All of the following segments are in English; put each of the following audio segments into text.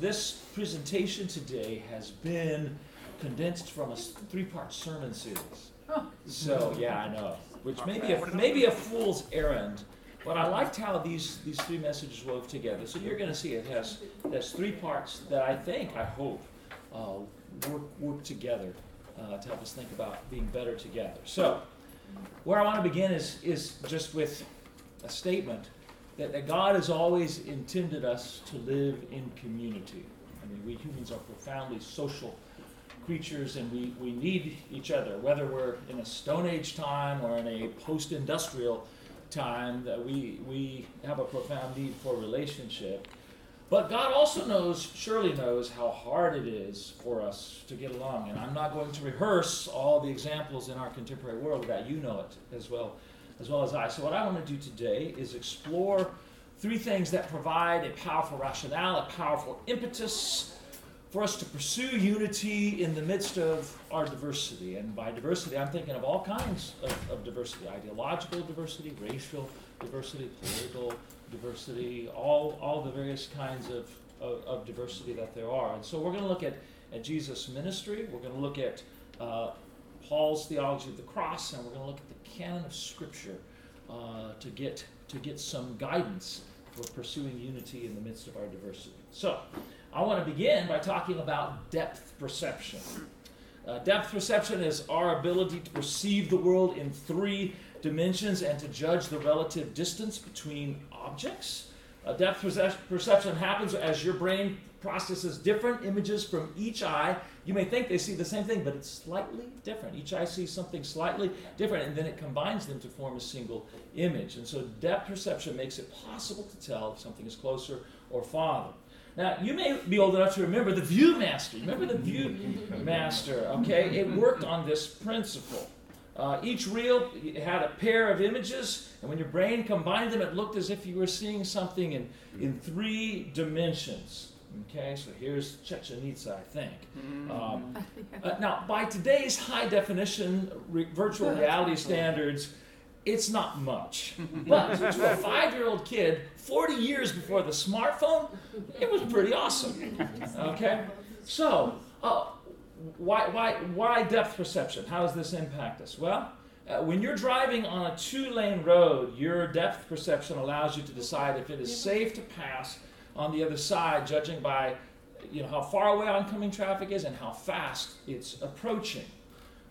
this presentation today has been condensed from a three-part sermon series. So yeah, I know, which may be a, maybe a fool's errand, but I liked how these these three messages wove together. So you're going to see it has has three parts that I think I hope uh, work work together uh, to help us think about being better together. So where I want to begin is is just with a statement that, that God has always intended us to live in community. I mean, we humans are profoundly social creatures and we, we need each other, whether we're in a Stone Age time or in a post industrial time, that we, we have a profound need for relationship. But God also knows, surely knows, how hard it is for us to get along. And I'm not going to rehearse all the examples in our contemporary world that you know it as well as well as I. So what I want to do today is explore three things that provide a powerful rationale, a powerful impetus for us to pursue unity in the midst of our diversity. And by diversity, I'm thinking of all kinds of, of diversity ideological diversity, racial diversity, political diversity, all, all the various kinds of, of, of diversity that there are. And so we're going to look at, at Jesus' ministry, we're going to look at uh, Paul's theology of the cross, and we're going to look at the canon of Scripture uh, to, get, to get some guidance for pursuing unity in the midst of our diversity. So, I want to begin by talking about depth perception. Uh, depth perception is our ability to perceive the world in three dimensions and to judge the relative distance between objects. Uh, depth perception happens as your brain processes different images from each eye. You may think they see the same thing, but it's slightly different. Each eye sees something slightly different, and then it combines them to form a single image. And so depth perception makes it possible to tell if something is closer or farther. Now, you may be old enough to remember the Viewmaster. Remember the Viewmaster, okay? It worked on this principle. Uh, each reel had a pair of images, and when your brain combined them, it looked as if you were seeing something in, in three dimensions. Okay, so here's Chichen Itza, I think. Um, uh, now, by today's high definition re- virtual reality standards, it's not much. But to a five year old kid, 40 years before the smartphone, it was pretty awesome. Okay? So, uh, why, why, why depth perception? How does this impact us? Well, uh, when you're driving on a two lane road, your depth perception allows you to decide if it is safe to pass on the other side, judging by you know, how far away oncoming traffic is and how fast it's approaching.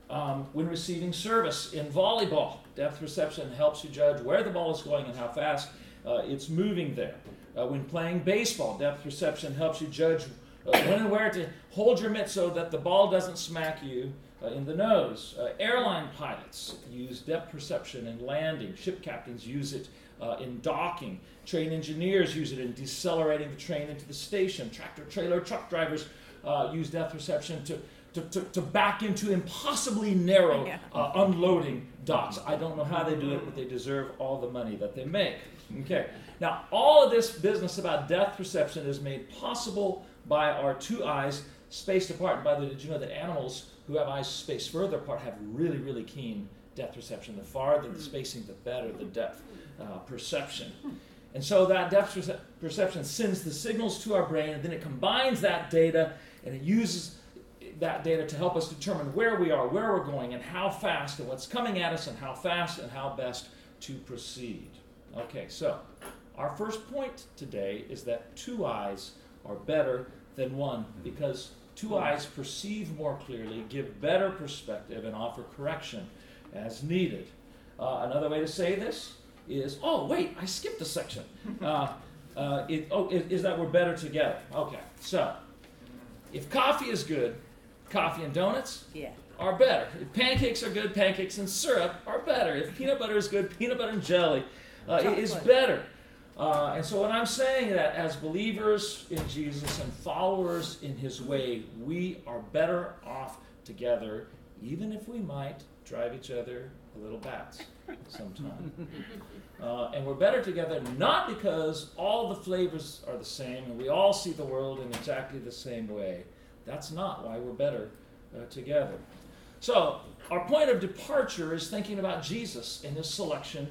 Um, when receiving service in volleyball, depth perception helps you judge where the ball is going and how fast uh, it's moving there. Uh, when playing baseball, depth perception helps you judge uh, when and where to hold your mitt so that the ball doesn't smack you uh, in the nose. Uh, airline pilots use depth perception in landing. Ship captains use it uh, in docking. Train engineers use it in decelerating the train into the station. Tractor trailer truck drivers use depth perception to to, to, to back into impossibly narrow uh, unloading docks. I don't know how they do it, but they deserve all the money that they make. Okay. Now, all of this business about depth perception is made possible by our two eyes spaced apart. And by the way, did you know that animals who have eyes spaced further apart have really, really keen depth perception? The farther the spacing, the better the depth uh, perception. And so that depth perception sends the signals to our brain, and then it combines that data and it uses that data to help us determine where we are, where we're going, and how fast, and what's coming at us, and how fast and how best to proceed. Okay, so our first point today is that two eyes are better than one because two eyes perceive more clearly, give better perspective, and offer correction as needed. Uh, another way to say this is oh, wait, I skipped a section. Uh, uh, it, oh, is, is that we're better together. Okay, so if coffee is good, coffee and donuts yeah. are better. If pancakes are good, pancakes and syrup are better. If peanut butter is good, peanut butter and jelly uh, is better. Uh, and so, what I'm saying that as believers in Jesus and followers in His way, we are better off together, even if we might drive each other little bats sometime. Uh, and we're better together not because all the flavors are the same and we all see the world in exactly the same way, that's not why we're better uh, together. So, our point of departure is thinking about Jesus and his selection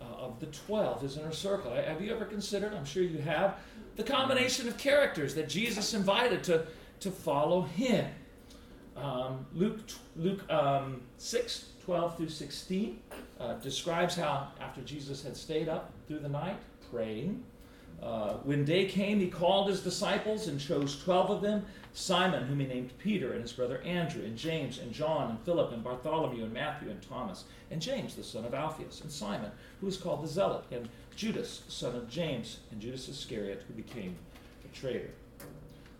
uh, of the 12, his inner circle. Have you ever considered, I'm sure you have, the combination of characters that Jesus invited to, to follow him? Um, Luke, Luke um, 6, 12 through 16 uh, describes how, after Jesus had stayed up through the night praying, uh, when day came, he called his disciples and chose 12 of them Simon, whom he named Peter, and his brother Andrew, and James, and John, and Philip, and Bartholomew, and Matthew, and Thomas, and James, the son of Alphaeus, and Simon, who was called the Zealot, and Judas, son of James, and Judas Iscariot, who became a traitor.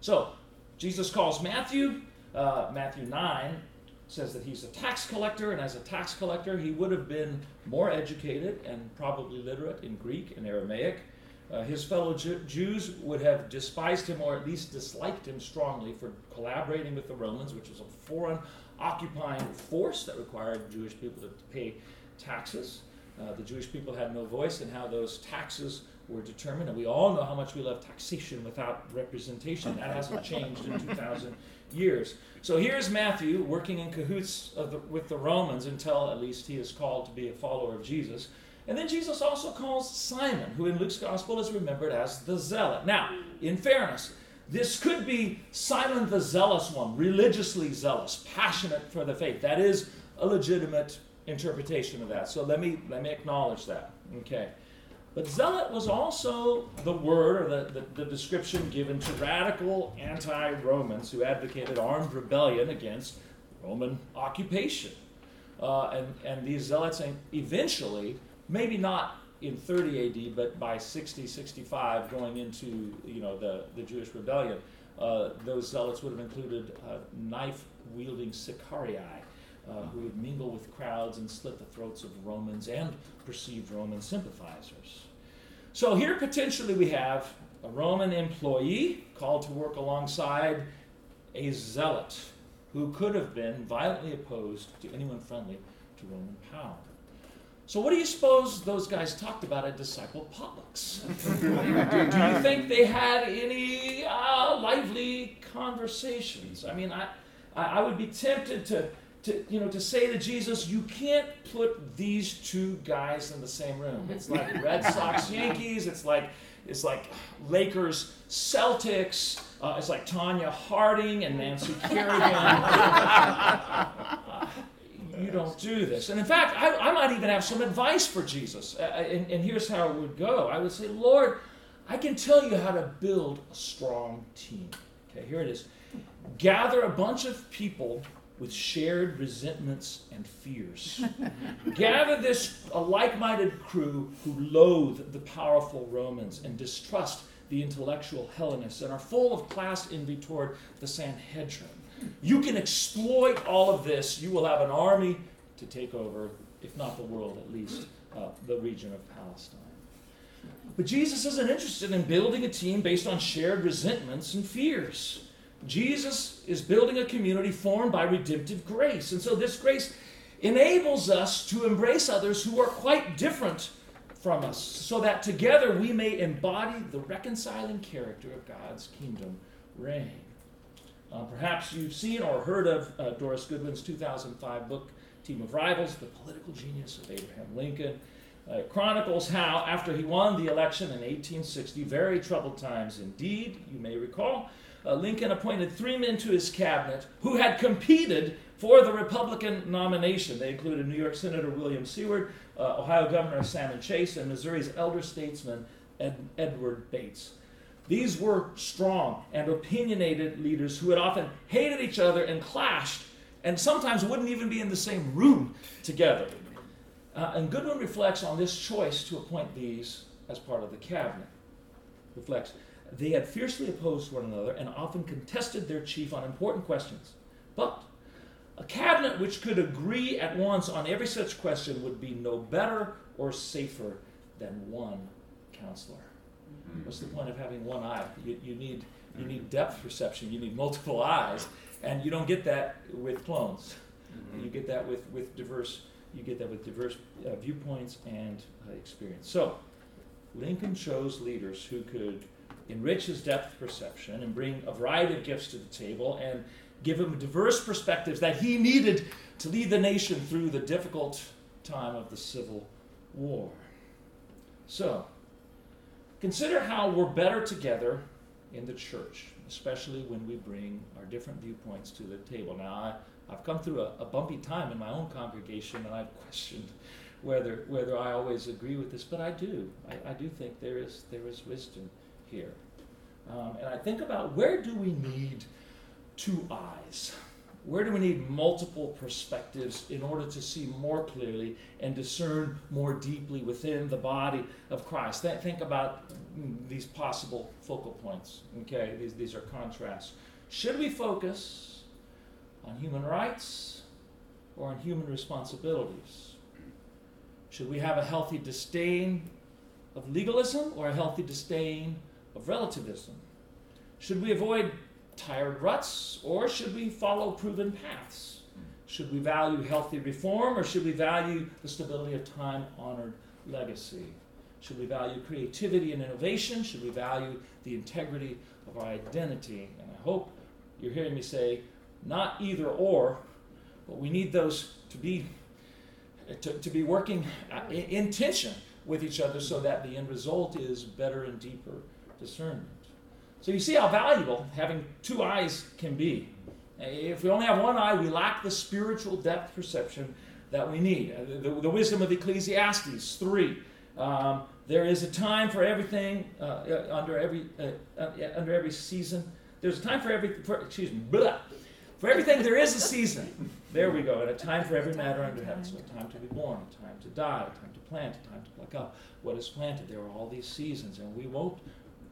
So, Jesus calls Matthew. Uh, Matthew 9 says that he's a tax collector, and as a tax collector, he would have been more educated and probably literate in Greek and Aramaic. Uh, his fellow Jews would have despised him or at least disliked him strongly for collaborating with the Romans, which was a foreign occupying force that required Jewish people to pay taxes. Uh, the Jewish people had no voice in how those taxes were determined, and we all know how much we love taxation without representation. That hasn't changed in 2,000 years. So here's Matthew working in cahoots the, with the Romans until at least he is called to be a follower of Jesus. And then Jesus also calls Simon, who in Luke's gospel is remembered as the zealot. Now, in fairness, this could be Simon the zealous one, religiously zealous, passionate for the faith. That is a legitimate interpretation of that. So let me let me acknowledge that. Okay. But zealot was also the word or the, the, the description given to radical anti Romans who advocated armed rebellion against Roman occupation. Uh, and, and these zealots eventually maybe not in 30 AD, but by 60, 65, going into you know the, the Jewish rebellion, uh, those zealots would have included uh, knife-wielding sicarii, uh, who would mingle with crowds and slit the throats of Romans and perceived Roman sympathizers. So here potentially we have a Roman employee called to work alongside a zealot who could have been violently opposed to anyone friendly to Roman power. So, what do you suppose those guys talked about at disciple potlucks? do, do, you think they had any uh, lively conversations? I mean, I, I would be tempted to, to, you know, to say to Jesus, you can't put these two guys in the same room. It's like Red Sox Yankees. It's like it's like Lakers Celtics. Uh, it's like Tonya Harding and Nancy Kerrigan. you don't do this. And in fact, I, I might even have some advice for Jesus. Uh, uh, and, and here's how it would go I would say, Lord, I can tell you how to build a strong team. Okay, here it is. Gather a bunch of people with shared resentments and fears. Gather this a like-minded crew who loathe the powerful Romans and distrust the intellectual Hellenists and are full of class envy toward the Sanhedrin. You can exploit all of this. You will have an army to take over, if not the world, at least uh, the region of Palestine. But Jesus isn't interested in building a team based on shared resentments and fears. Jesus is building a community formed by redemptive grace. And so this grace enables us to embrace others who are quite different from us, so that together we may embody the reconciling character of God's kingdom reign. Uh, perhaps you've seen or heard of uh, Doris Goodwin's 2005 book, Team of Rivals The Political Genius of Abraham Lincoln. Uh, chronicles how, after he won the election in 1860, very troubled times indeed, you may recall, uh, Lincoln appointed three men to his cabinet who had competed for the Republican nomination. They included New York Senator William Seward, uh, Ohio Governor Salmon Chase, and Missouri's elder statesman Ed- Edward Bates. These were strong and opinionated leaders who had often hated each other and clashed, and sometimes wouldn't even be in the same room together. Uh, and Goodwin reflects on this choice to appoint these as part of the cabinet. Reflects, they had fiercely opposed one another and often contested their chief on important questions. But a cabinet which could agree at once on every such question would be no better or safer than one counselor. What's the point of having one eye? You, you, need, you need depth perception, you need multiple eyes, and you don't get that with clones. Mm-hmm. You get that with, with diverse you get that with diverse uh, viewpoints and uh, experience. So, Lincoln chose leaders who could enrich his depth perception and bring a variety of gifts to the table and give him diverse perspectives that he needed to lead the nation through the difficult time of the Civil War. So, consider how we're better together in the church, especially when we bring our different viewpoints to the table. Now, I, I've come through a, a bumpy time in my own congregation, and I've questioned whether whether I always agree with this, but I do. I, I do think there is there is wisdom here, um, and I think about where do we need two eyes. Where do we need multiple perspectives in order to see more clearly and discern more deeply within the body of Christ? Think about these possible focal points. Okay, these, these are contrasts. Should we focus on human rights or on human responsibilities? Should we have a healthy disdain of legalism or a healthy disdain of relativism? Should we avoid tired ruts, or should we follow proven paths? Should we value healthy reform, or should we value the stability of time honored legacy? Should we value creativity and innovation? Should we value the integrity of our identity? And I hope you're hearing me say not either or, but we need those to be to, to be working uh, in tension with each other so that the end result is better and deeper discernment. So you see how valuable having two eyes can be. If we only have one eye, we lack the spiritual depth perception that we need. Uh, the, the wisdom of Ecclesiastes 3. Um, there is a time for everything uh, uh under every uh, uh, under every season. There's a time for every for, excuse me, blah. For everything there is a season. There we go. And a time for every matter under heaven. So a time to be born, a time to die, a time to plant, a time to pluck up what is planted. There are all these seasons, and we won't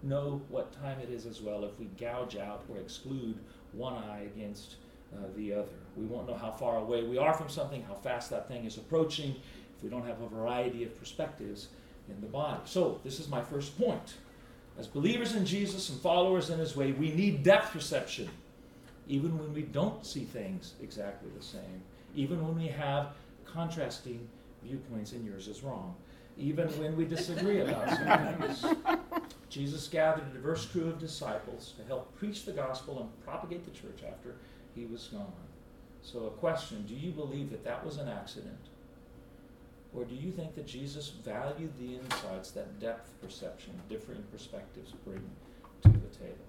know what time it is as well if we gouge out or exclude one eye against uh, the other. We won't know how far away we are from something, how fast that thing is approaching, if we don't have a variety of perspectives in the body. So, this is my first point. As believers in Jesus and followers in his way, we need depth perception, even when we don't see things exactly the same, even when we have contrasting viewpoints and yours is wrong even when we disagree about some things. Jesus gathered a diverse crew of disciples to help preach the gospel and propagate the church after he was gone. So, a question do you believe that that was an accident? Or do you think that Jesus valued the insights that depth perception, differing perspectives bring to the table?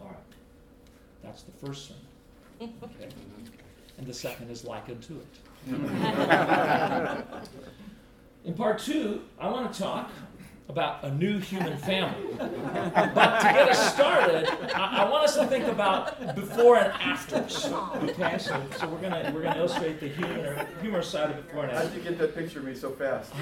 All right. That's the first sermon. Okay. And the second is likened to it. In part two, I want to talk about a new human family. but to get us started, I, I, want us to think about before and afters. Okay, so, so we're gonna we're gonna illustrate the humor humor side of before and after. How'd you get that picture of me so fast?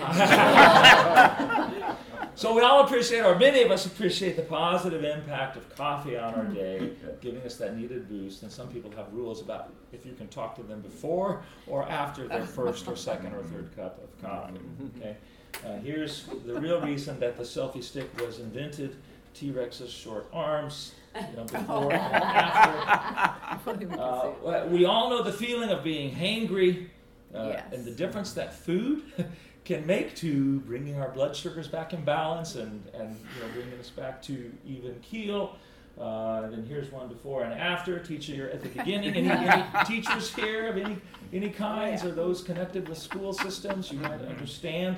so we all appreciate, or many of us appreciate, the positive impact of coffee on our day, giving us that needed boost. And some people have rules about if you can talk to them before or after their first or second or third cup of coffee. Okay. Uh, here's the real reason that the selfie stick was invented. T-Rex's short arms, you know, before and after. Uh, we all know the feeling of being hangry uh, yes. and the difference that food can make to bringing our blood sugars back in balance and, and you know, bringing us back to even keel. Uh, and then here's one before and after. Teacher at the beginning. Any, any teachers here of any any kinds or those connected with school systems? You might understand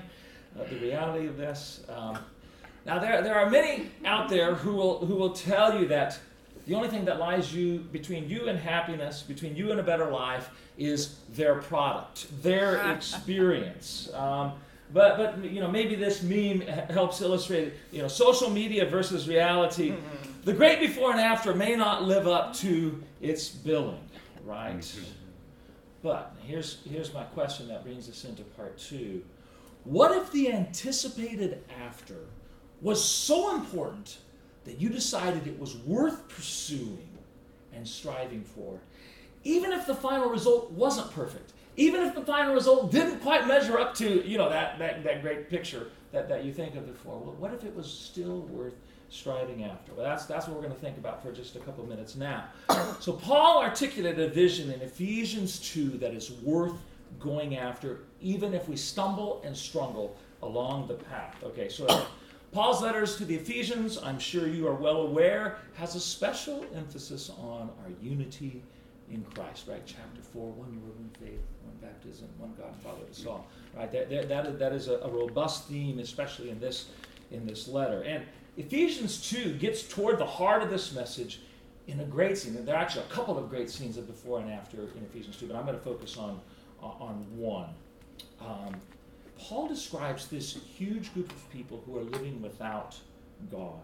uh, the reality of this. Um, now, there, there are many out there who will, who will tell you that the only thing that lies you between you and happiness, between you and a better life, is their product, their experience. Um, but, but you know maybe this meme helps illustrate you know social media versus reality. Mm-hmm. The great before and after may not live up to its billing, right? Mm-hmm. But here's here's my question that brings us into part two. What if the anticipated after was so important that you decided it was worth pursuing and striving for, even if the final result wasn't perfect, even if the final result didn't quite measure up to you know that, that, that great picture that, that you think of before? Well, what if it was still worth striving after? Well, that's, that's what we're going to think about for just a couple minutes now. So, Paul articulated a vision in Ephesians 2 that is worth going after, even if we stumble and struggle along the path. Okay, so Paul's letters to the Ephesians, I'm sure you are well aware, has a special emphasis on our unity in Christ, right? Chapter 4, one Lord, one faith, one baptism, one God Father of us all, right? That, that, that is, that is a, a robust theme, especially in this, in this letter. And Ephesians 2 gets toward the heart of this message in a great scene. There are actually a couple of great scenes of before and after in Ephesians 2, but I'm going to focus on, on one. Um, Paul describes this huge group of people who are living without God.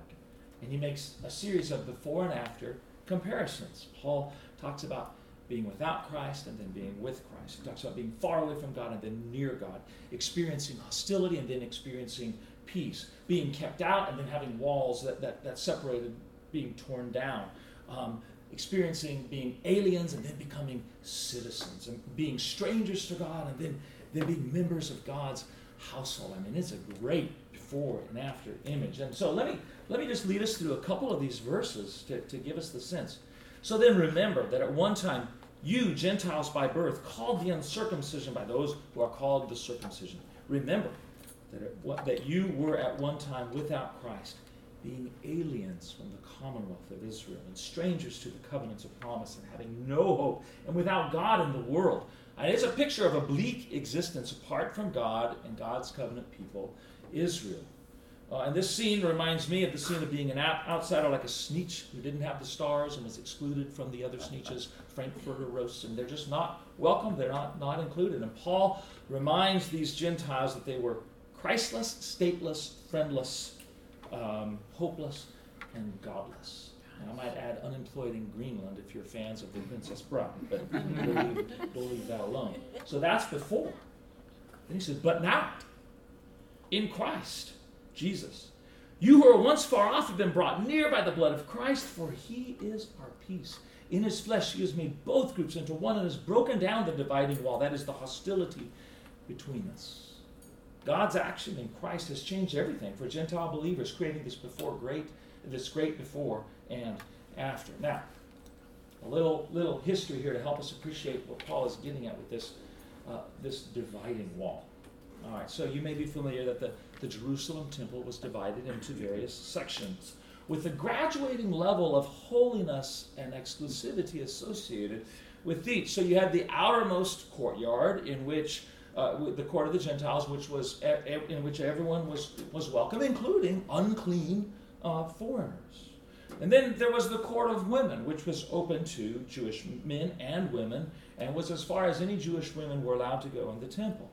And he makes a series of before and after comparisons. Paul talks about being without Christ and then being with Christ. He talks about being far away from God and then near God, experiencing hostility and then experiencing peace, being kept out and then having walls that, that, that separated being torn down, um, experiencing being aliens and then becoming citizens, and being strangers to God and then, then being members of God's household. I mean, it's a great before and after image. And so let me let me just lead us through a couple of these verses to, to give us the sense. So then remember that at one time you, Gentiles by birth, called the uncircumcision by those who are called the circumcision. Remember that, it, that you were at one time without Christ, being aliens from the commonwealth of Israel and strangers to the covenants of promise and having no hope and without God in the world. And it's a picture of a bleak existence apart from God and God's covenant people, Israel. Uh, and this scene reminds me of the scene of being an outsider like a sneetch who didn't have the stars and was excluded from the other sneetches, Frankfurter roasts, and they're just not welcome, they're not, not included. And Paul reminds these Gentiles that they were Christless, stateless, friendless, um, hopeless, and godless. And I might add unemployed in Greenland if you're fans of The Princess Bride, but we'll leave, we'll leave that alone. So that's before. Then he says, but now, in Christ, Jesus. You who were once far off have been brought near by the blood of Christ, for he is our peace. In his flesh, he has made both groups into one and has broken down the dividing wall. That is the hostility between us. God's action in Christ has changed everything for Gentile believers, creating this before great, this great before and after. Now, a little little history here to help us appreciate what Paul is getting at with this uh, this dividing wall. All right, so you may be familiar that the the Jerusalem temple was divided into various sections with a graduating level of holiness and exclusivity associated with each. So you had the outermost courtyard in which uh, the court of the Gentiles, which was in which everyone was was welcome, including unclean uh, foreigners. And then there was the court of women, which was open to Jewish men and women, and was as far as any Jewish women were allowed to go in the temple.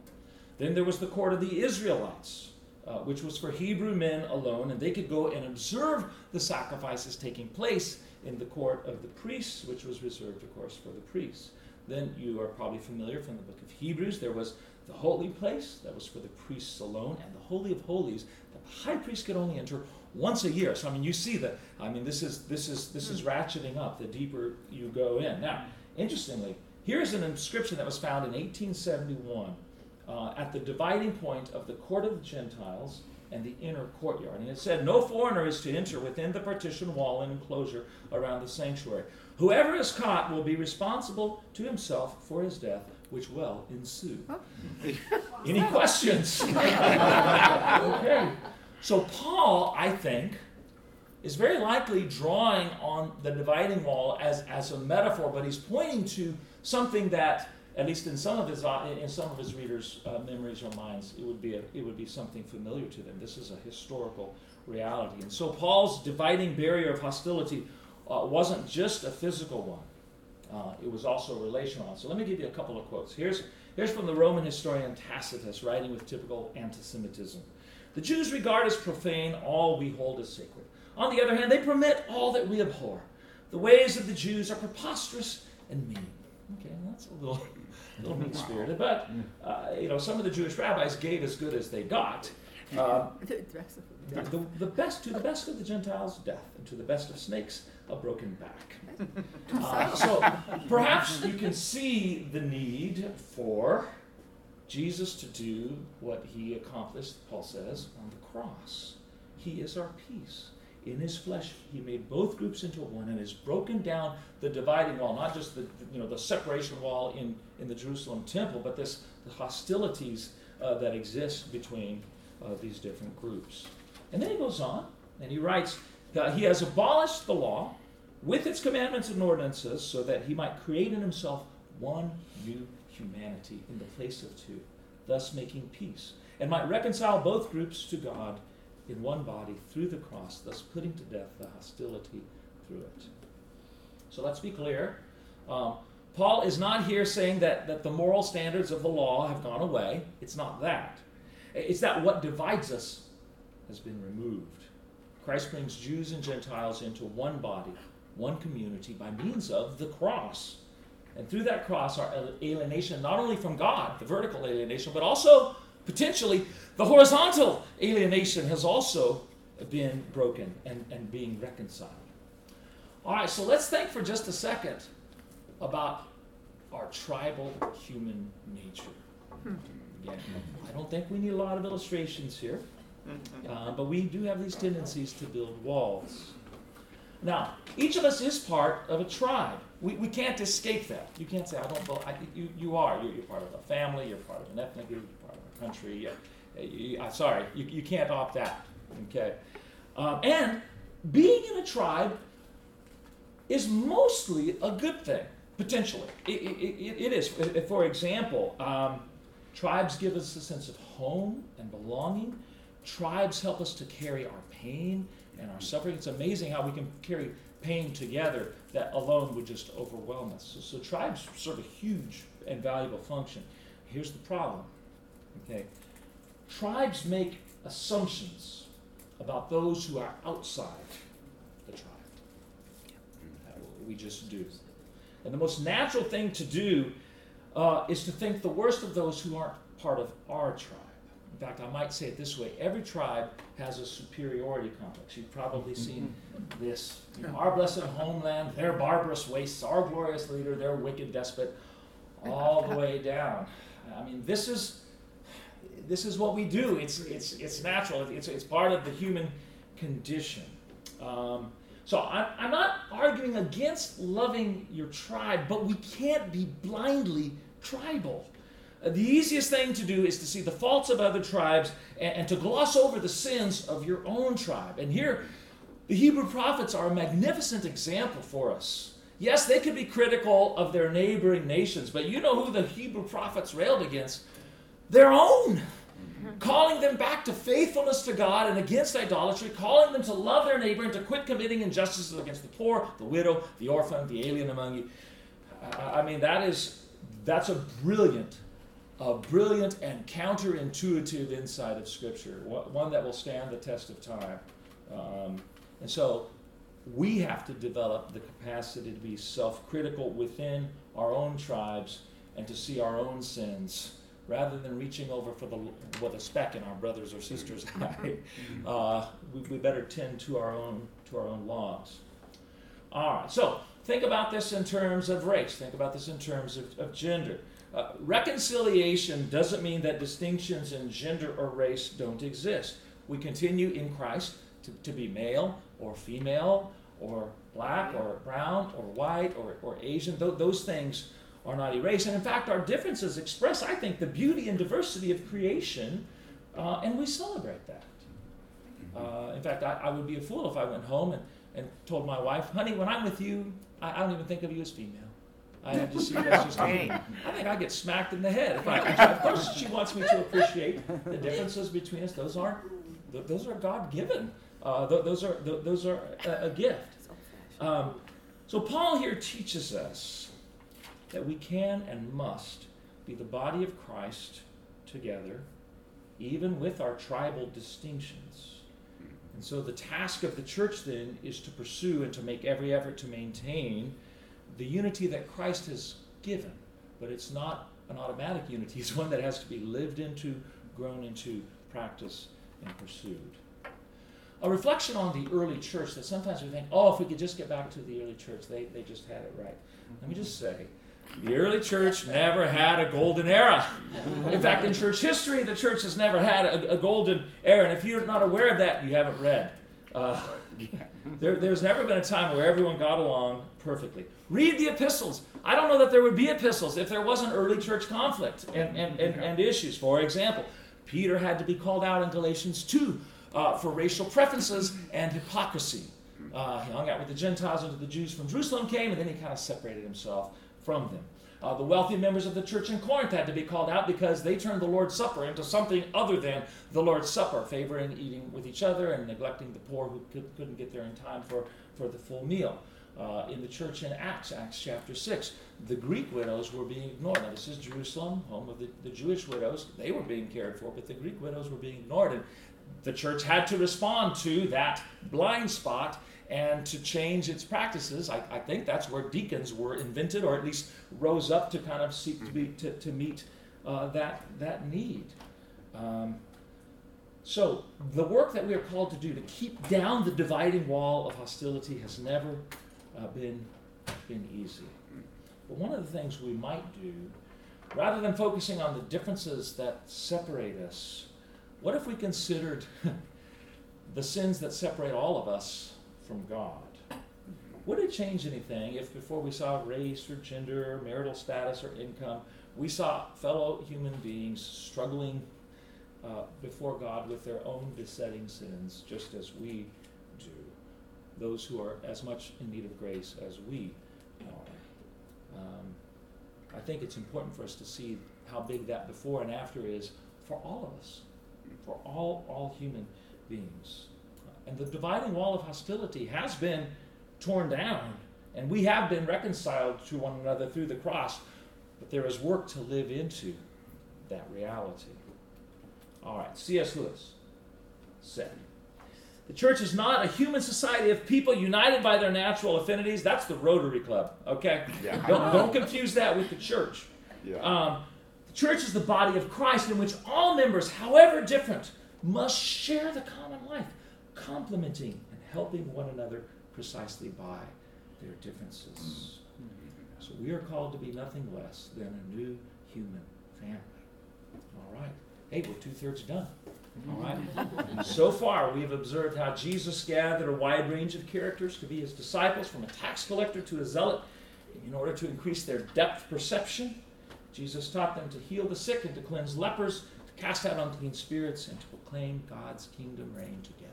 Then there was the court of the Israelites, uh, which was for Hebrew men alone, and they could go and observe the sacrifices taking place in the court of the priests, which was reserved, of course, for the priests. Then you are probably familiar from the book of Hebrews. There was the holy place that was for the priests alone, and the holy of holies the high priest could only enter once a year. So I mean, you see that. I mean, this is this is this is ratcheting up the deeper you go in. Now, interestingly, here's an inscription that was found in 1871 uh, at the dividing point of the court of the Gentiles and the inner courtyard. And it said, No foreigner is to enter within the partition wall and enclosure around the sanctuary. Whoever is caught will be responsible to himself for his death, which will ensue. Any questions? okay. So, Paul, I think, is very likely drawing on the dividing wall as, as a metaphor, but he's pointing to something that at least in some of his uh, in some of his readers' uh, memories or minds, it would be a, it would be something familiar to them. This is a historical reality, and so Paul's dividing barrier of hostility uh, wasn't just a physical one; uh, it was also relational. So let me give you a couple of quotes. Here's here's from the Roman historian Tacitus, writing with typical anti-Semitism. The Jews regard as profane all we hold as sacred. On the other hand, they permit all that we abhor. The ways of the Jews are preposterous and mean. Okay, well, that's a little a little mean spirited. But uh, you know, some of the Jewish rabbis gave as good as they got. Uh, the, the, the, best to the best of the Gentiles, death, and to the best of snakes, a broken back. Uh, so perhaps you can see the need for Jesus to do what he accomplished, Paul says, on the cross. He is our peace in his flesh he made both groups into one and has broken down the dividing wall not just the you know the separation wall in in the jerusalem temple but this the hostilities uh, that exist between uh, these different groups and then he goes on and he writes that he has abolished the law with its commandments and ordinances, so that he might create in himself one new humanity in the place of two, thus making peace, and might reconcile both groups to God in one body through the cross, thus putting to death the hostility through it. So let's be clear. Um, Paul is not here saying that, that the moral standards of the law have gone away. It's not that. It's that what divides us has been removed. Christ brings Jews and Gentiles into one body, one community by means of the cross. And through that cross, our alienation, not only from God, the vertical alienation, but also potentially the horizontal alienation has also been broken and, and being reconciled. All right, so let's think for just a second about our tribal human nature. Hmm. Again, I don't think we need a lot of illustrations here, mm-hmm. uh, but we do have these tendencies to build walls. Now, each of us is part of a tribe. We, we can't escape that. You can't say, I don't, I, you, you are. You're, you're, part of a family, you're part of an ethnic group, you're part of a country. You, you, I'm sorry, you, you can't opt out. Okay? Um, and being in a tribe is mostly a good thing, potentially. it, it, it is. For example, um, tribes give us a sense of home and belonging. Tribes help us to carry our pain and our suffering. It's amazing how we can carry pain together that alone would just overwhelm us. So, so tribes serve a huge and valuable function. Here's the problem. Okay, tribes make assumptions about those who are outside the tribe. We just do. And the most natural thing to do uh, is to think the worst of those who aren't part of our tribe. In fact, I might say it this way every tribe has a superiority complex. You've probably mm-hmm. seen this. You know, our blessed homeland, their barbarous wastes, our glorious leader, their wicked despot, all the way down. I mean, this is this is what we do. It's it's it's natural. It's it's part of the human condition. Um, so I'm, I'm not arguing against loving your tribe, but we can't be blindly tribal. Uh, the easiest thing to do is to see the faults of other tribes and, and to gloss over the sins of your own tribe. And here, the Hebrew prophets are a magnificent example for us. Yes, they could be critical of their neighboring nations, but you know who the Hebrew prophets railed against? Their own calling them back to faithfulness to God and against idolatry, calling them to love their neighbor and to quit committing injustices against the poor, the widow, the orphan, the alien among you. I mean, that is that's a brilliant, a brilliant and counterintuitive insight of Scripture, one that will stand the test of time. Um, and so we have to develop the capacity to be self-critical within our own tribes and to see our own sins rather than reaching over for the with a speck in our brothers or sisters' eye, uh, we, we, better tend to our own to our own laws. All right, so think about this in terms of race. Think about this in terms of, of gender. Uh, reconciliation doesn't mean that distinctions in gender or race don't exist. We continue in Christ to, to be male or female or black or brown or white or, or Asian. Th- those things are not erased. And in fact, our differences express, I think, the beauty and diversity of creation, uh, and we celebrate that. Uh, in fact, I, I, would be a fool if I went home and, and told my wife, honey, when I'm with you, I, I don't even think of you as female. I just see that's just I think I get smacked in the head. If I, of course, she wants me to appreciate the differences between us. Those aren't those are God given. Uh, those are those are a, a gift. Um, so Paul here teaches us that we can and must be the body of Christ together, even with our tribal distinctions. And so the task of the church then is to pursue and to make every effort to maintain the unity that Christ has given. But it's not an automatic unity, it's one that has to be lived into, grown into, practiced, and pursued. A reflection on the early church that sometimes we think, oh, if we could just get back to the early church, they, they just had it right. Let me just say, the early church never had a golden era. In fact, in church history, the church has never had a, a golden era. And if you're not aware of that, you haven't read. Uh, there, there's never been a time where everyone got along perfectly. Read the epistles. I don't know that there would be epistles if there wasn't early church conflict and, and, and, and issues. For example, Peter had to be called out in Galatians 2 uh, for racial preferences and hypocrisy. Uh, he hung out with the Gentiles until the Jews from Jerusalem came, and then he kind of separated himself from them. Uh, the wealthy members of the church in Corinth had to be called out because they turned the Lord's Supper into something other than the Lord's Supper, favoring eating with each other and neglecting the poor who could, not get there in time for, for the full meal. Uh, in the church in Acts, Acts chapter 6, the Greek widows were being ignored. Now, this is Jerusalem, home of the, the Jewish widows. They were being cared for, but the Greek widows were being ignored. And the church had to respond to that blind spot and to change its practices. I, I, think that's where deacons were invented, or at least rose up to kind of seek to, be, to, to meet uh, that, that need. Um, so, the work that we are called to do to keep down the dividing wall of hostility has never uh, been, been easy. But one of the things we might do, rather than focusing on the differences that separate us, what if we considered the sins that separate all of us from God? Would it change anything if before we saw race or gender, or marital status or income, we saw fellow human beings struggling uh, before God with their own besetting sins, just as we do? Those who are as much in need of grace as we are. Um, I think it's important for us to see how big that before and after is for all of us for all, all human beings. And the dividing wall of hostility has been torn down, and we have been reconciled to one another through the cross, but there is work to live into that reality. All right, C.S. Lewis said, the church is not a human society of people united by their natural affinities. That's the Rotary Club, okay? Yeah. Don't, don't confuse that with the church. Yeah. Um, the church is the body of Christ in which all members, however different, must share the common life, complementing and helping one another precisely by their differences. Mm-hmm. So we are called to be nothing less than a new human family. All right. Hey, we're two thirds done. All right. so far, we have observed how Jesus gathered a wide range of characters to be his disciples, from a tax collector to a zealot, in order to increase their depth perception Jesus taught them to heal the sick and to cleanse lepers, to cast out unclean spirits, and to proclaim God's kingdom reign together.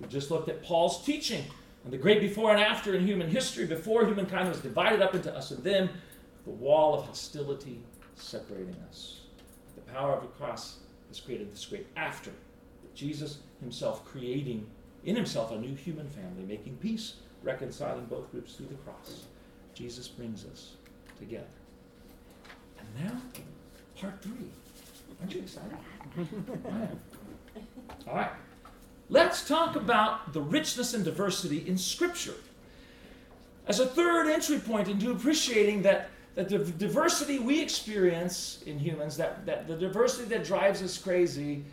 We just looked at Paul's teaching and the great before and after in human history, before humankind was divided up into us and them, the wall of hostility separating us. The power of the cross has created this great after. Jesus himself creating in himself a new human family, making peace, reconciling both groups through the cross. Jesus brings us together. And now, part three. Aren't you excited? All right. Let's talk about the richness and diversity in Scripture. As a third entry point into appreciating that, that the diversity we experience in humans, that, that the diversity that drives us crazy,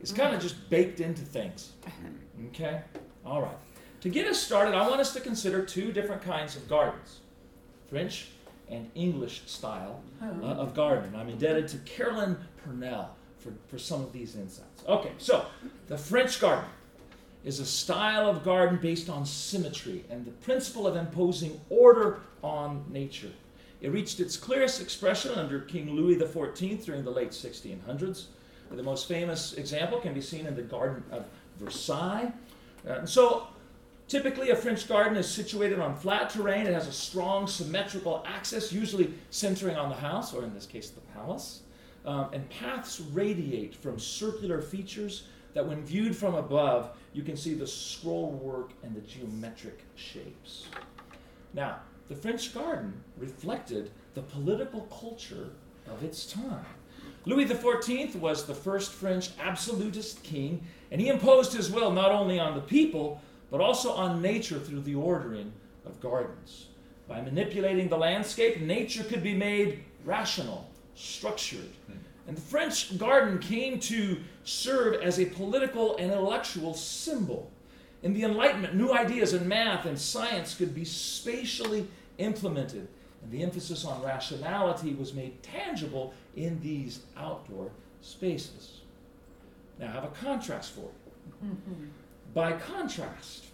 is kind of just baked into things. Okay? All right. To get us started, I want us to consider two different kinds of gardens French and English style uh, oh. of garden. I'm indebted to Carolyn Purnell for, for some of these insights. Okay, so the French garden is a style of garden based on symmetry and the principle of imposing order on nature. It reached its clearest expression under King Louis XIV during the late 1600s. The most famous example can be seen in the Garden of Versailles. Uh, so Typically, a French garden is situated on flat terrain. It has a strong symmetrical axis, usually centering on the house, or in this case, the palace. Um, and paths radiate from circular features that, when viewed from above, you can see the scroll work and the geometric shapes. Now, the French garden reflected the political culture of its time. Louis XIV was the first French absolutist king, and he imposed his will not only on the people, but also on nature through the ordering of gardens. By manipulating the landscape, nature could be made rational, structured. Hmm. And the French garden came to serve as a political and intellectual symbol. In the Enlightenment, new ideas in math and science could be spatially implemented, and the emphasis on rationality was made tangible in these outdoor spaces. Now, I have a contrast for you. Mm-hmm. By contrast,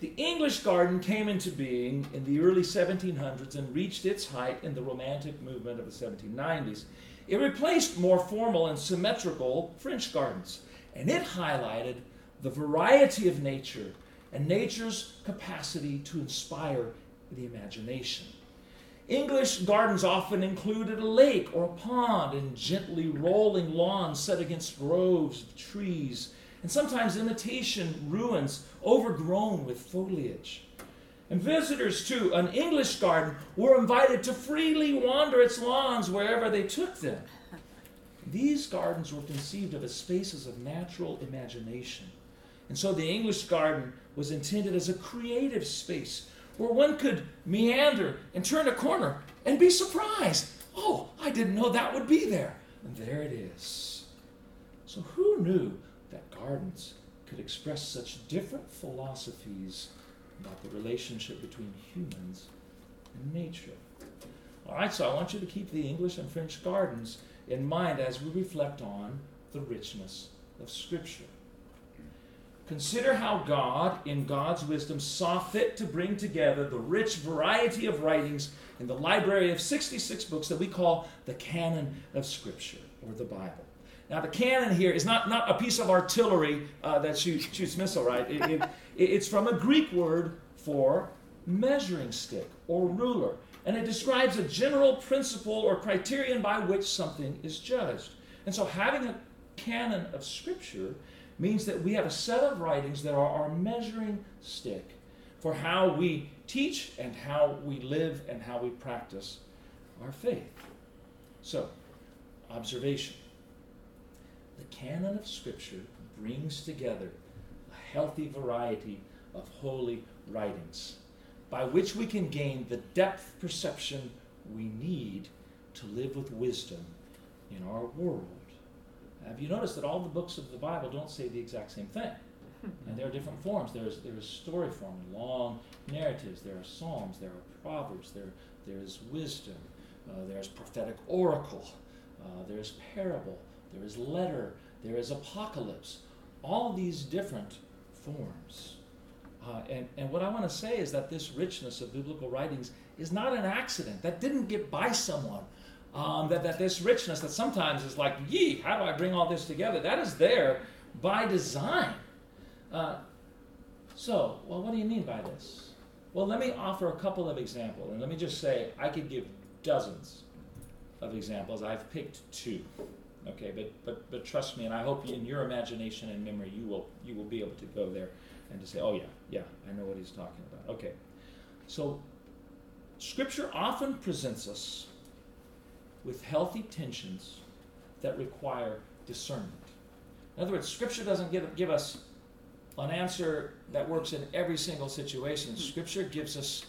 the English garden came into being in the early 1700s and reached its height in the Romantic movement of the 1790s. It replaced more formal and symmetrical French gardens, and it highlighted the variety of nature and nature's capacity to inspire the imagination. English gardens often included a lake or a pond and gently rolling lawns set against groves of trees, and sometimes imitation ruins overgrown with foliage. And visitors to an English garden were invited to freely wander its lawns wherever they took them. These gardens were conceived of as spaces of natural imagination. And so the English garden was intended as a creative space where one could meander and turn a corner and be surprised. Oh, I didn't know that would be there. And there it is. So, who knew that gardens could express such different philosophies about the relationship between humans and nature? All right, so I want you to keep the English and French gardens in mind as we reflect on the richness of Scripture. Consider how God, in God's wisdom, saw fit to bring together the rich variety of writings in the library of 66 books that we call the canon of Scripture, or the Bible. Now, the canon here is not, not a piece of artillery uh, that shoots, shoots missile, right? It, it, it's from a Greek word for measuring stick or ruler, and it describes a general principle or criterion by which something is judged. And so, having a canon of Scripture means that we have a set of writings that are our measuring stick for how we teach and how we live and how we practice our faith. So, observation. The canon of Scripture brings together a healthy variety of holy writings by which we can gain the depth perception we need to live with wisdom in our world. Have you noticed that all the books of the Bible don't say the exact same thing? and there are different forms. There's there's story form, long narratives. There are psalms. There are proverbs. There there is wisdom. Uh, there's prophetic oracle. Uh, there's parable. There is letter. There is apocalypse. All these different forms. Uh, and, and what I want to say is that this richness of biblical writings is not an accident. That didn't get by someone um, that, that this richness that sometimes is like, yee, how do I bring all this together? That is there by design. Uh, so, well, what do you mean by this? Well, let me offer a couple of examples, and let me just say I could give dozens of examples. I've picked two. Okay, but but but trust me, and I hope in your imagination and memory you will you will be able to go there and to say, oh yeah, yeah, I know what he's talking about. Okay, so Scripture often presents us with healthy tensions that require discernment. In other words, Scripture doesn't give, give us an answer that works in every single situation. Hmm. Scripture gives us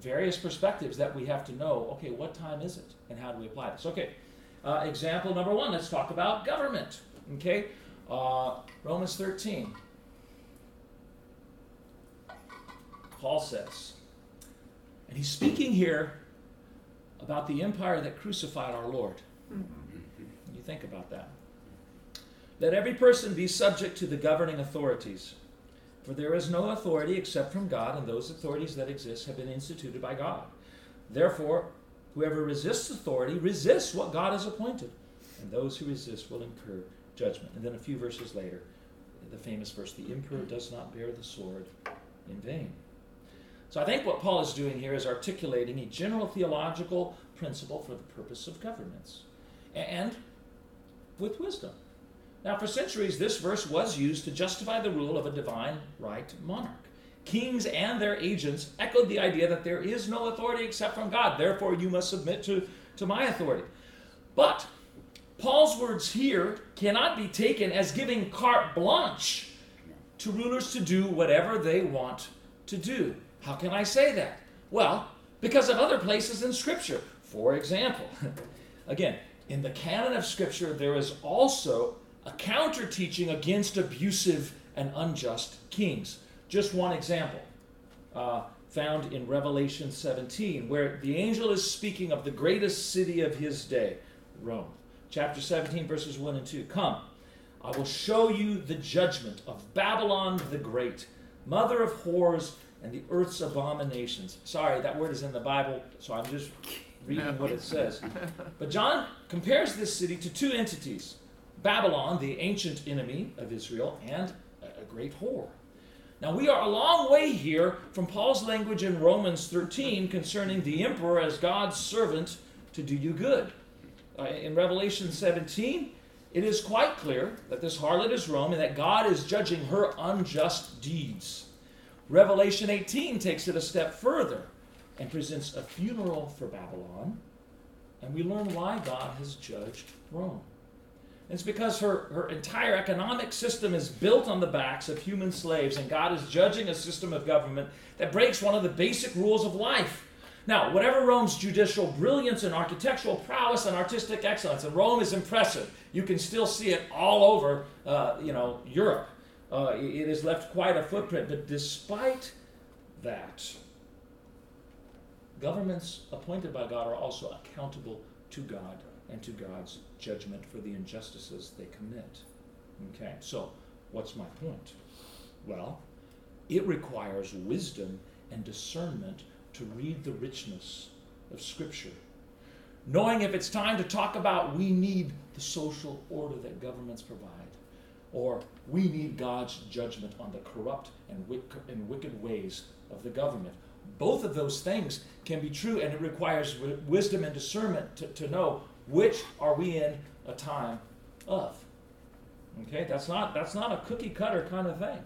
various perspectives that we have to know okay, what time is it and how do we apply this? Okay, uh, example number one, let's talk about government. Okay, uh, Romans 13. Paul says, and he's speaking here about the empire that crucified our Lord. Mm-hmm. You think about that. Let every person be subject to the governing authorities, for there is no authority except from God, and those authorities that exist have been instituted by God. Therefore, whoever resists authority resists what God has appointed, and those who resist will incur judgment. And then a few verses later, the famous verse the emperor does not bear the sword in vain. So I think what Paul is doing here is articulating a general theological principle for the purpose of governments and with wisdom. Now, for centuries, this verse was used to justify the rule of a divine right monarch. Kings and their agents echoed the idea that there is no authority except from God, therefore, you must submit to, to my authority. But Paul's words here cannot be taken as giving carte blanche to rulers to do whatever they want to do. How can I say that? Well, because of other places in Scripture. For example, again, in the canon of Scripture, there is also a counter teaching against abusive and unjust kings. Just one example uh, found in Revelation 17, where the angel is speaking of the greatest city of his day, Rome. Chapter 17, verses 1 and 2. Come, I will show you the judgment of Babylon the Great, mother of whores and the earth's abominations. Sorry, that word is in the Bible, so I'm just reading what it says. But John compares this city to two entities Babylon, the ancient enemy of Israel, and a great whore, Now, we are a long way here from Paul's language in Romans 13 concerning the emperor as God's servant to do you good. Uh, in Revelation 17, it is quite clear that this harlot is Rome and that God is judging her unjust deeds. Revelation 18 takes it a step further and presents a funeral for Babylon, and we learn why God has judged Rome. It's because her, her entire economic system is built on the backs of human slaves, and God is judging a system of government that breaks one of the basic rules of life. Now, whatever Rome's judicial brilliance and architectural prowess and artistic excellence, and Rome is impressive. You can still see it all over, uh, you know, Europe. Uh, it has left quite a footprint. But despite that, governments appointed by God are also accountable to God and to God's judgment for the injustices they commit. Okay, so what's my point? Well, it requires wisdom and discernment to read the richness of Scripture. Knowing if it's time to talk about we need the social order that governments provide, or we need God's judgment on the corrupt and, and wicked ways of the government. Both of those things can be true, and it requires wisdom and discernment to, to know which are we in a time of. Okay, that's not that's not a cookie cutter kind of thing.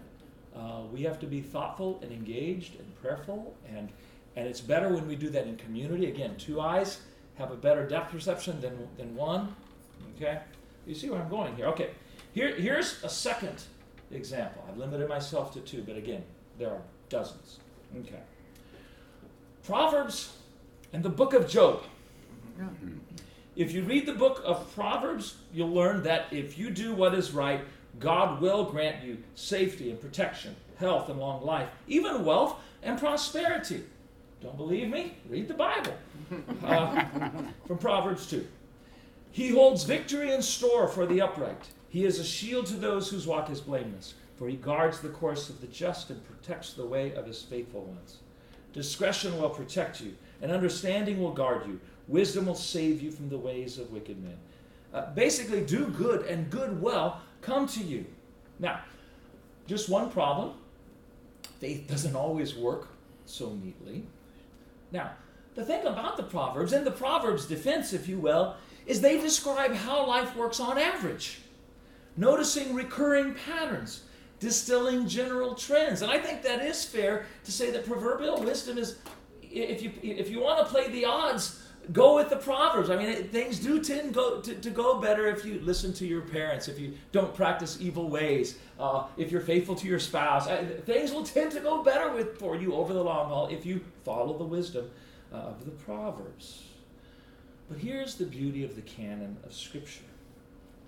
Uh, we have to be thoughtful and engaged and prayerful, and and it's better when we do that in community. Again, two eyes have a better depth perception than than one. Okay, you see where I'm going here. Okay, here here's a second example. I've limited myself to two, but again, there are dozens. Okay, Proverbs and the book of Job. If you read the book of Proverbs, you'll learn that if you do what is right, God will grant you safety and protection, health and long life, even wealth and prosperity. Don't believe me? Read the Bible. Uh, from Proverbs 2. He holds victory in store for the upright. He is a shield to those whose walk is blameless, for he guards the course of the just and protects the way of his faithful ones. Discretion will protect you, and understanding will guard you. Wisdom will save you from the ways of wicked men. Uh, basically, do good and good well come to you. Now, just one problem faith doesn't always work so neatly. Now, the thing about the Proverbs, and the Proverbs' defense, if you will, is they describe how life works on average, noticing recurring patterns, distilling general trends. And I think that is fair to say that proverbial wisdom is, if you, if you want to play the odds, go with the proverbs. I mean it, things do tend go, to, to, go better if you listen to your parents if you don't practice evil ways uh, if you're faithful to your spouse. Uh, things will tend to go better with, for you over the long haul if you follow the wisdom uh, of the proverbs. But here's the beauty of the canon of scripture.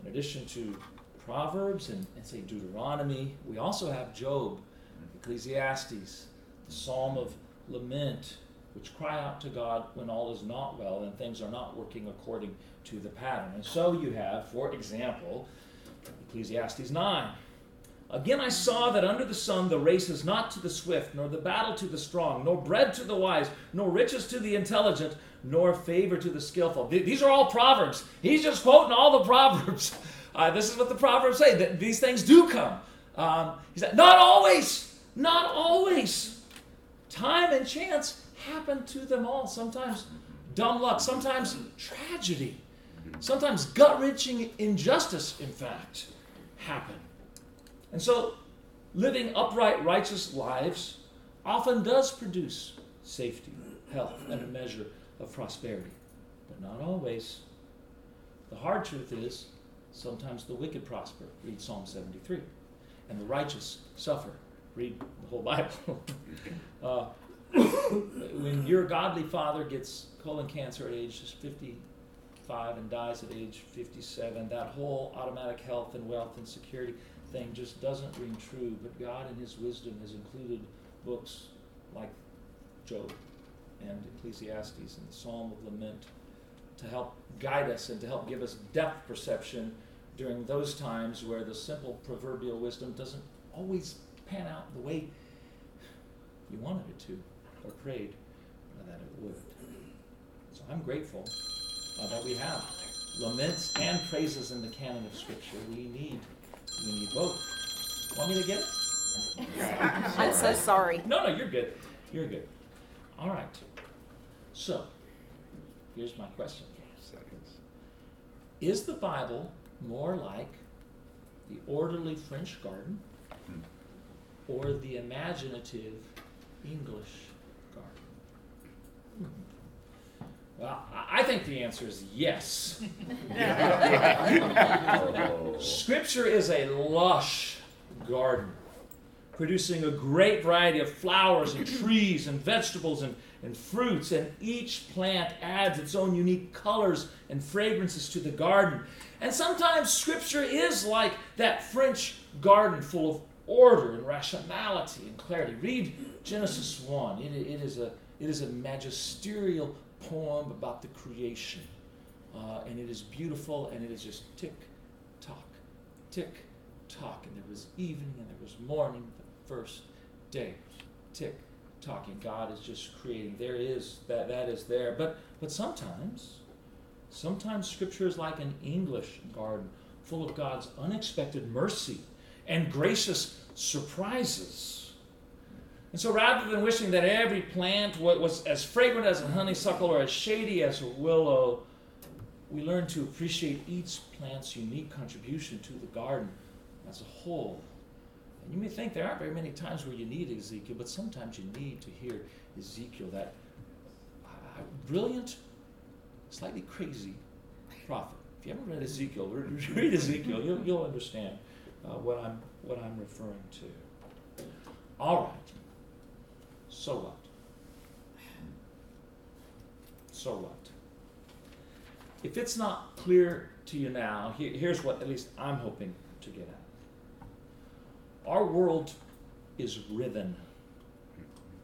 In addition to proverbs and, and say deuteronomy we also have job ecclesiastes the psalm of lament which cry out to God when all is not well and things are not working according to the pattern. And so you have, for example, Ecclesiastes 9. Again, I saw that under the sun the race is not to the swift, nor the battle to the strong, nor bread to the wise, nor riches to the intelligent, nor favor to the skillful. These are all proverbs. He's just quoting all the proverbs. Uh, this is what the proverbs say that these things do come. Um, he said, not always, not always. Time and chance happen to them all. Sometimes dumb luck, sometimes tragedy, sometimes gut wrenching injustice, in fact, happen. And so, living upright, righteous lives often does produce safety, health, and a measure of prosperity, but not always. The hard truth is sometimes the wicked prosper. Read Psalm 73. And the righteous suffer. Read the whole Bible. uh, when your godly father gets colon cancer at age 55 and dies at age 57, that whole automatic health and wealth and security thing just doesn't ring true. But God, in His wisdom, has included books like Job and Ecclesiastes and the Psalm of Lament to help guide us and to help give us depth perception during those times where the simple proverbial wisdom doesn't always pan out the way you wanted it to or prayed that it would. So I'm grateful uh, that we have laments and praises in the canon of Scripture. We need, we need both. Want me to get it? I'm so sorry. No, no, you're good. You're good. All right. So, here's my question. Seconds. Is the Bible more like the orderly French garden or the imaginative English garden? Hmm. Well, I think the answer is yes. Scripture is a lush garden, producing a great variety of flowers and trees and vegetables and, and fruits, and each plant adds its own unique colors and fragrances to the garden. And sometimes Scripture is like that French garden full of order and rationality and clarity. Read Genesis 1. It, it, is, a, it is a magisterial poem about the creation. Uh, and it is beautiful and it is just tick tock, tick tock. And there was evening and there was morning the first day. Tick tock. And God is just creating. There is that that is there. But but sometimes, sometimes scripture is like an English garden full of God's unexpected mercy and gracious surprises. And so rather than wishing that every plant was as fragrant as a honeysuckle or as shady as a willow, we learn to appreciate each plant's unique contribution to the garden as a whole. And you may think there aren't very many times where you need Ezekiel, but sometimes you need to hear Ezekiel, that uh, brilliant, slightly crazy prophet. If you haven't read Ezekiel, read Ezekiel. You'll, you'll understand uh, what I'm what I'm referring to. All right. So what? So what? If it's not clear to you now, here, here's what at least I'm hoping to get at. Our world is riven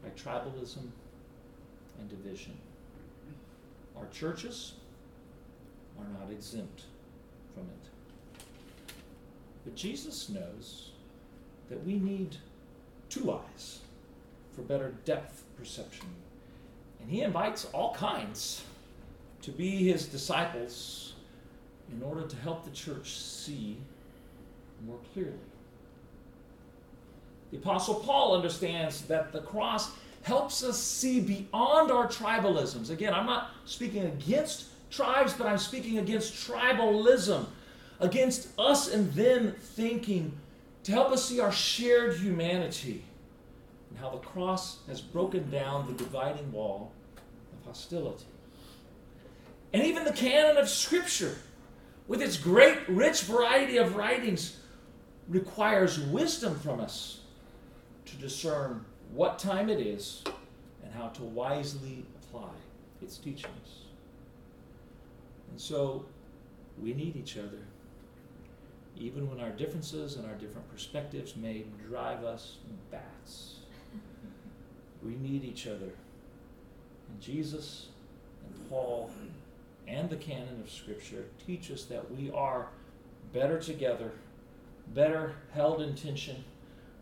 by tribalism and division. Our churches are not exempt from it. But Jesus knows that we need two eyes for better depth perception. And he invites all kinds to be his disciples in order to help the church see more clearly. The Apostle Paul understands that the cross helps us see beyond our tribalisms. Again, I'm not speaking against tribes, but I'm speaking against tribalism, against us and them thinking, to help us see our shared humanity and how the cross has broken down the dividing wall of hostility. And even the canon of Scripture, with its great, rich variety of writings, requires wisdom from us to discern what time it is and how to wisely apply its teachings. And so we need each other, even when our differences and our different perspectives may drive us bats. We need each other. And Jesus and Paul and the canon of Scripture teach us that we are better together, better held in tension,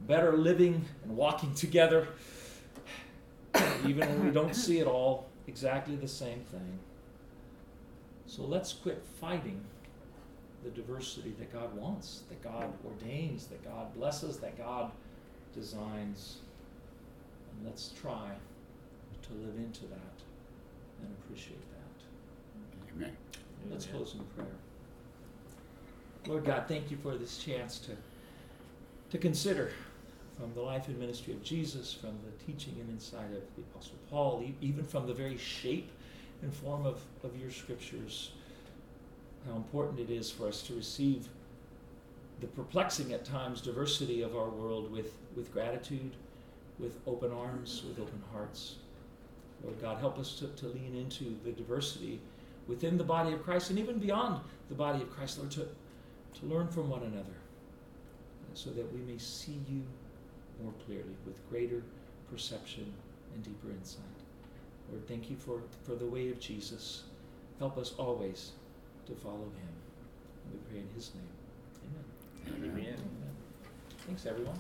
better living and walking together, even when we don't see it all exactly the same thing. So let's quit fighting the diversity that God wants, that God ordains, that God blesses, that God designs. And let's try to live into that and appreciate that. Amen. Let's close in prayer. Lord God, thank you for this chance to, to consider from the life and ministry of Jesus, from the teaching and insight of the Apostle Paul, e- even from the very shape and form of, of your scriptures, how important it is for us to receive the perplexing at times diversity of our world with, with gratitude, with open arms, with open hearts. Lord God, help us to, to lean into the diversity within the body of Christ and even beyond the body of Christ, Lord, to, to learn from one another so that we may see you more clearly with greater perception and deeper insight. Lord, thank you for, for the way of Jesus. Help us always to follow him. And we pray in his name. Amen. Amen. Amen. Thanks, everyone.